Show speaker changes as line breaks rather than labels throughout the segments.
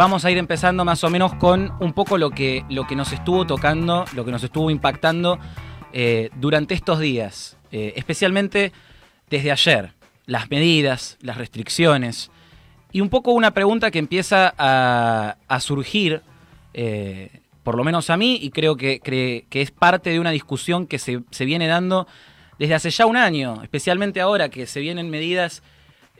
vamos a ir empezando más o menos con un poco lo que, lo que nos estuvo tocando, lo que nos estuvo impactando eh, durante estos días, eh, especialmente desde ayer, las medidas, las restricciones, y un poco una pregunta que empieza a, surgir, eh, por lo menos a mí, y creo que, que, es parte de una discusión que se, se, viene dando desde hace ya un año, especialmente ahora que se vienen medidas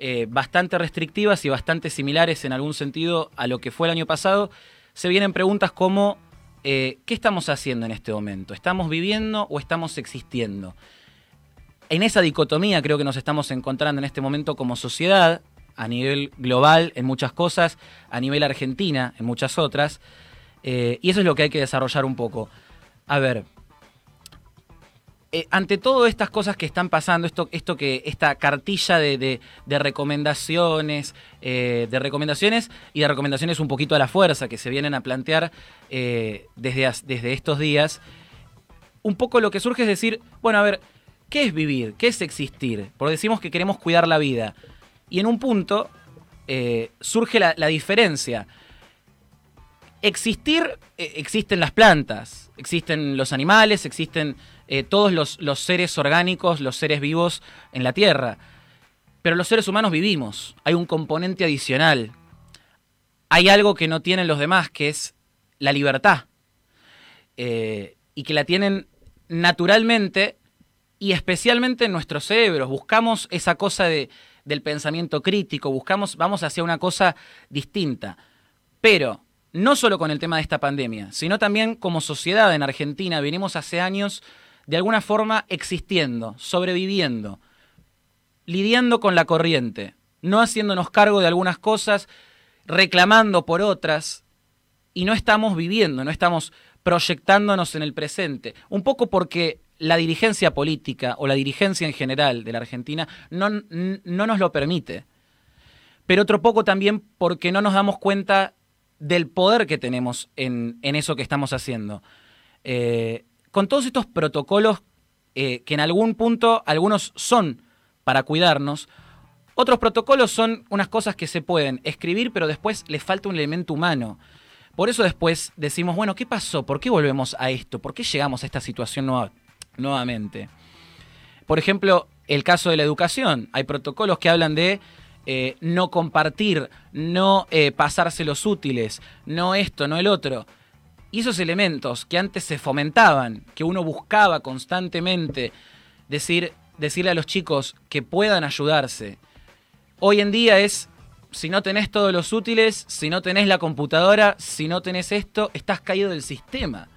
eh, bastante restrictivas y bastante similares en algún sentido a lo que fue el año pasado, se vienen preguntas como eh, ¿qué estamos haciendo en este momento? ¿Estamos viviendo o estamos existiendo? En esa dicotomía creo que nos estamos encontrando en este momento como sociedad, a nivel global en muchas cosas, a nivel argentina en muchas otras. Eh, y eso es lo que hay que desarrollar un poco. A ver, eh, ante todas estas cosas que están pasando, esto, esto que, esta cartilla de, recomendaciones, eh, de recomendaciones y de recomendaciones un poquito a la fuerza que se vienen a plantear desde, desde estos días, un poco lo que surge es decir, bueno, a ver, ¿qué es vivir? ¿Qué es existir? Porque decimos que queremos cuidar la vida. Y en un punto eh, surge la, diferencia. Existir, eh, existen las plantas, existen los animales, existen eh, todos los, seres orgánicos, los seres vivos en la Tierra. Pero los seres humanos vivimos. Hay un componente adicional. Hay algo que no tienen los demás, que es la libertad. y que la tienen naturalmente y especialmente en nuestros cerebros. Buscamos esa cosa de, del pensamiento crítico, buscamos, vamos hacia una cosa distinta. Pero no solo con el tema de esta pandemia, sino también como sociedad en Argentina venimos hace años de alguna forma existiendo, sobreviviendo, lidiando con la corriente, no haciéndonos cargo de algunas cosas, reclamando por otras, y no estamos viviendo, no estamos proyectándonos en el presente. Un poco porque la dirigencia política o la dirigencia en general de la Argentina no, no nos lo permite. Pero otro poco también porque no nos damos cuenta del poder que tenemos en, eso que estamos haciendo. Eh, con todos estos protocolos eh, que en algún punto algunos son para cuidarnos, otros protocolos son unas cosas que se pueden escribir, pero después les falta un elemento humano. Por eso después decimos, bueno, ¿qué pasó? ¿Por qué volvemos a esto? ¿Por qué llegamos a esta situación nueva? nuevamente. Por ejemplo, el caso de la educación. Hay protocolos que hablan de eh, no compartir, no eh, pasarse los útiles, no esto, no el otro. Y esos elementos que antes se fomentaban, que uno buscaba constantemente, decir, decirle a los chicos que puedan ayudarse, hoy en día es, si no tenés todos los útiles, si no tenés la computadora, si no tenés esto, estás caído del sistema.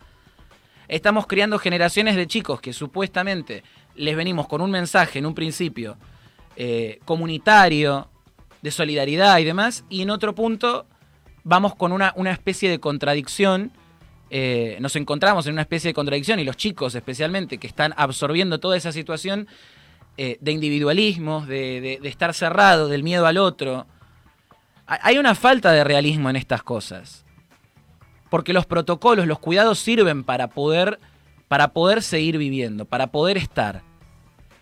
Estamos criando generaciones de chicos que supuestamente les venimos con un mensaje en un principio eh, comunitario, de solidaridad y demás, y en otro punto vamos con una, una especie de contradicción. Eh, nos encontramos en una especie de contradicción y los chicos especialmente que están absorbiendo toda esa situación eh, de individualismo, de, de, estar cerrado, del miedo al otro. Hay una falta de realismo en estas cosas porque los protocolos, los cuidados sirven para poder, para poder seguir viviendo, para poder estar.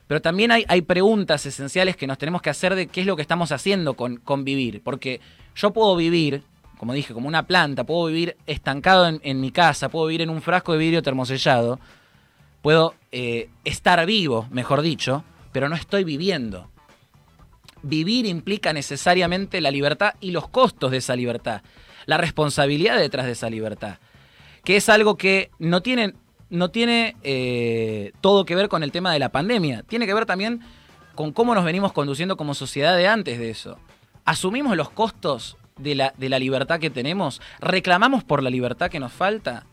Pero también hay, hay, preguntas esenciales que nos tenemos que hacer de qué es lo que estamos haciendo con, con vivir. Porque yo puedo vivir, como dije, como una planta, puedo vivir estancado en, mi casa, puedo vivir en un frasco de vidrio termosellado, puedo eh, estar vivo, mejor dicho, pero no estoy viviendo. Vivir implica necesariamente la libertad y los costos de esa libertad la responsabilidad detrás de esa libertad, que es algo que no tiene, no tiene eh, todo que ver con el tema de la pandemia, tiene que ver también con cómo nos venimos conduciendo como sociedad de antes de eso. ¿Asumimos los costos de la, de la libertad que tenemos? ¿Reclamamos por la libertad que nos falta?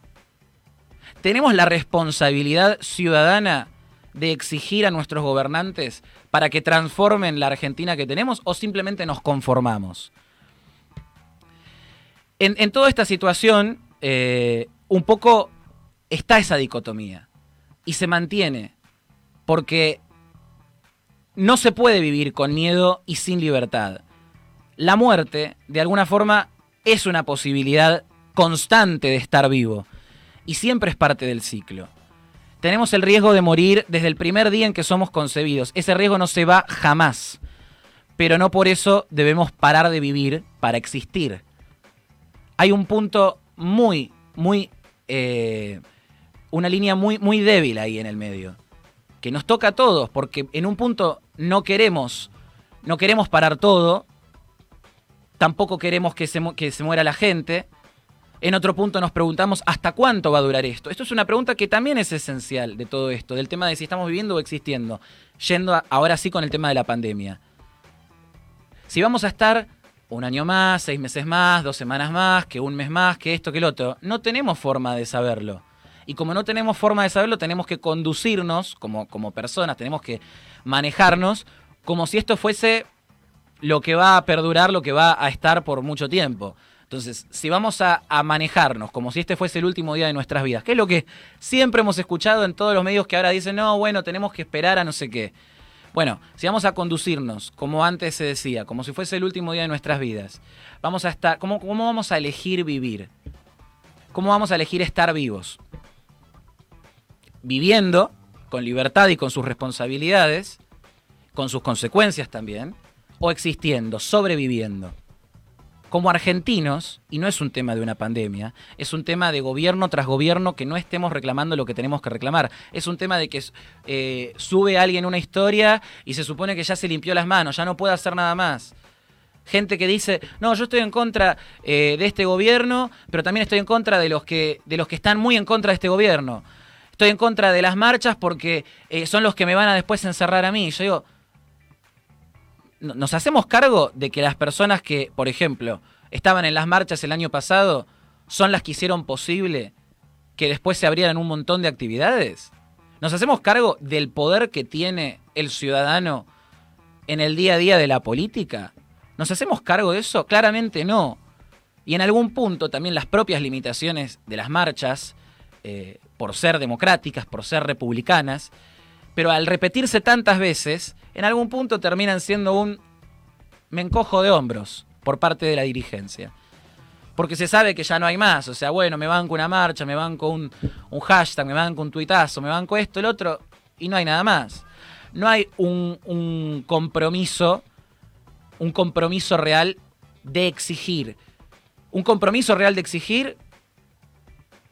¿Tenemos la responsabilidad ciudadana de exigir a nuestros gobernantes para que transformen la Argentina que tenemos o simplemente nos conformamos? en, toda esta situación, eh, un poco está esa dicotomía y se mantiene, porque no se puede vivir con miedo y sin libertad. La muerte, de alguna forma, es una posibilidad constante de estar vivo y siempre es parte del ciclo. Tenemos el riesgo de morir desde el primer día en que somos concebidos. Ese riesgo no se va jamás. Pero no por eso debemos parar de vivir para existir. hay un punto muy, muy, eh, una línea muy, muy débil ahí en el medio, que nos toca a todos, porque en un punto no queremos, no queremos parar todo, tampoco queremos que se, muera la gente, en otro punto nos preguntamos hasta cuánto va a durar esto. Esto es una pregunta que también es esencial de todo esto, del tema de si estamos viviendo o existiendo, yendo ahora sí con el tema de la pandemia. Si vamos a estar un año más, seis meses más, dos semanas más, que un mes más, que esto, que el otro, no tenemos forma de saberlo. Y como no tenemos forma de saberlo, tenemos que conducirnos como personas, tenemos que manejarnos como si esto fuese lo que va a perdurar, lo que va a estar por mucho tiempo. Entonces, si vamos a, manejarnos como si este fuese el último día de nuestras vidas, que es lo que siempre hemos escuchado en todos los medios que ahora dicen, no, bueno, tenemos que esperar a no sé qué. Bueno, si vamos a conducirnos, como antes se decía, como si fuese el último día de nuestras vidas, vamos a estar, ¿cómo, cómo vamos a elegir vivir? ¿Cómo vamos a elegir estar vivos? Viviendo con libertad y con sus responsabilidades, con sus consecuencias también, o existiendo, sobreviviendo como argentinos, y no es un tema de una pandemia, es un tema de gobierno tras gobierno que no estemos reclamando lo que tenemos que reclamar. Es un tema de que eh, sube alguien una historia y se supone que ya se limpió las manos, ya no puede hacer nada más. Gente que dice, no, yo estoy en contra eh, de este gobierno, pero también estoy en contra de los, que, de los que están muy en contra de este gobierno. Estoy en contra de las marchas porque eh, son los que me van a después encerrar a mí. Yo digo, nos hacemos cargo de que las personas que, por ejemplo, estaban en las marchas el año pasado, son las que hicieron posible que después se abrieran un montón de actividades? ¿Nos hacemos cargo del poder que tiene el ciudadano en el día a día de la política? ¿Nos hacemos cargo de eso? Claramente no. Y en algún punto también las propias limitaciones de las marchas, eh, por ser democráticas, por ser republicanas, pero al repetirse tantas veces, en algún punto terminan siendo un me encojo de hombros por parte de la dirigencia. Porque se sabe que ya no hay más. O sea, bueno, me banco una marcha, me banco un, un hashtag, me banco un tuitazo, me banco esto, el otro, y no hay nada más. No hay un, un compromiso, un compromiso real de exigir. Un compromiso real de exigir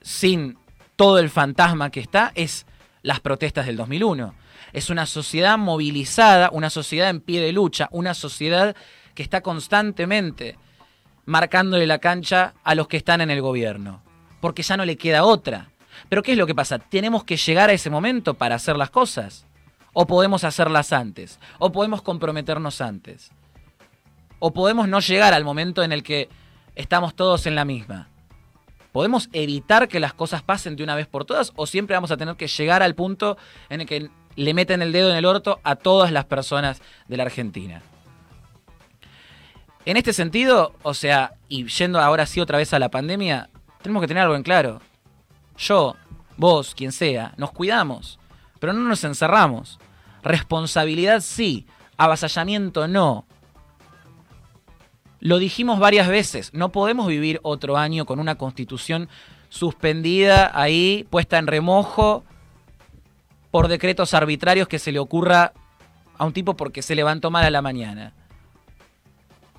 sin todo el fantasma que está es las protestas del 2001. Es una sociedad movilizada, una sociedad en pie de lucha, una sociedad que está constantemente marcándole la cancha a los que están en el gobierno, porque ya no le queda otra. Pero ¿qué es lo que pasa? ¿Tenemos que llegar a ese momento para hacer las cosas? ¿O podemos hacerlas antes? ¿O podemos comprometernos antes? ¿O podemos no llegar al momento en el que estamos todos en la misma? ¿Podemos evitar que las cosas pasen de una vez por todas o siempre vamos a tener que llegar al punto en el que le meten el dedo en el orto a todas las personas de la Argentina? En este sentido, o sea, y yendo ahora sí otra vez a la pandemia, tenemos que tener algo en claro. Yo, vos, quien sea, nos cuidamos, pero no nos encerramos. Responsabilidad sí, avasallamiento no. Lo dijimos varias veces, no podemos vivir otro año con una constitución suspendida ahí, puesta en remojo por decretos arbitrarios que se le ocurra a un tipo porque se levantó mal a la mañana.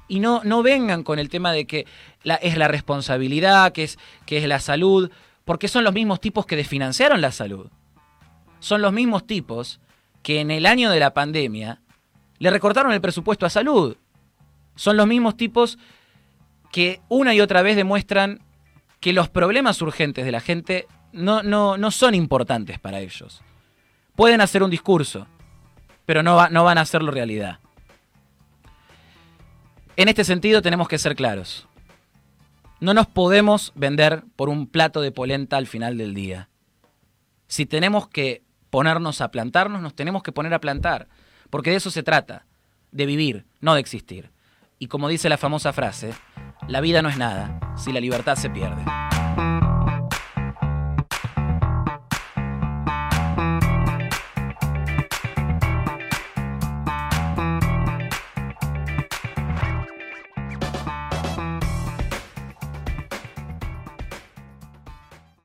Y no, no vengan con el tema de que es la responsabilidad, que es, que es la salud, porque son los mismos tipos que desfinanciaron la salud. Son los mismos tipos que en el año de la pandemia le recortaron el presupuesto a salud. Son los mismos tipos que una y otra vez demuestran que los problemas urgentes de la gente no, no, no son importantes para ellos. Pueden hacer un discurso, pero no, no van a hacerlo realidad. En este sentido tenemos que ser claros. No nos podemos vender por un plato de polenta al final del día. Si tenemos que ponernos a plantarnos, nos tenemos que poner a plantar, porque de eso se trata, de vivir, no de existir. Y como dice la famosa frase, la vida no es nada si la libertad se pierde.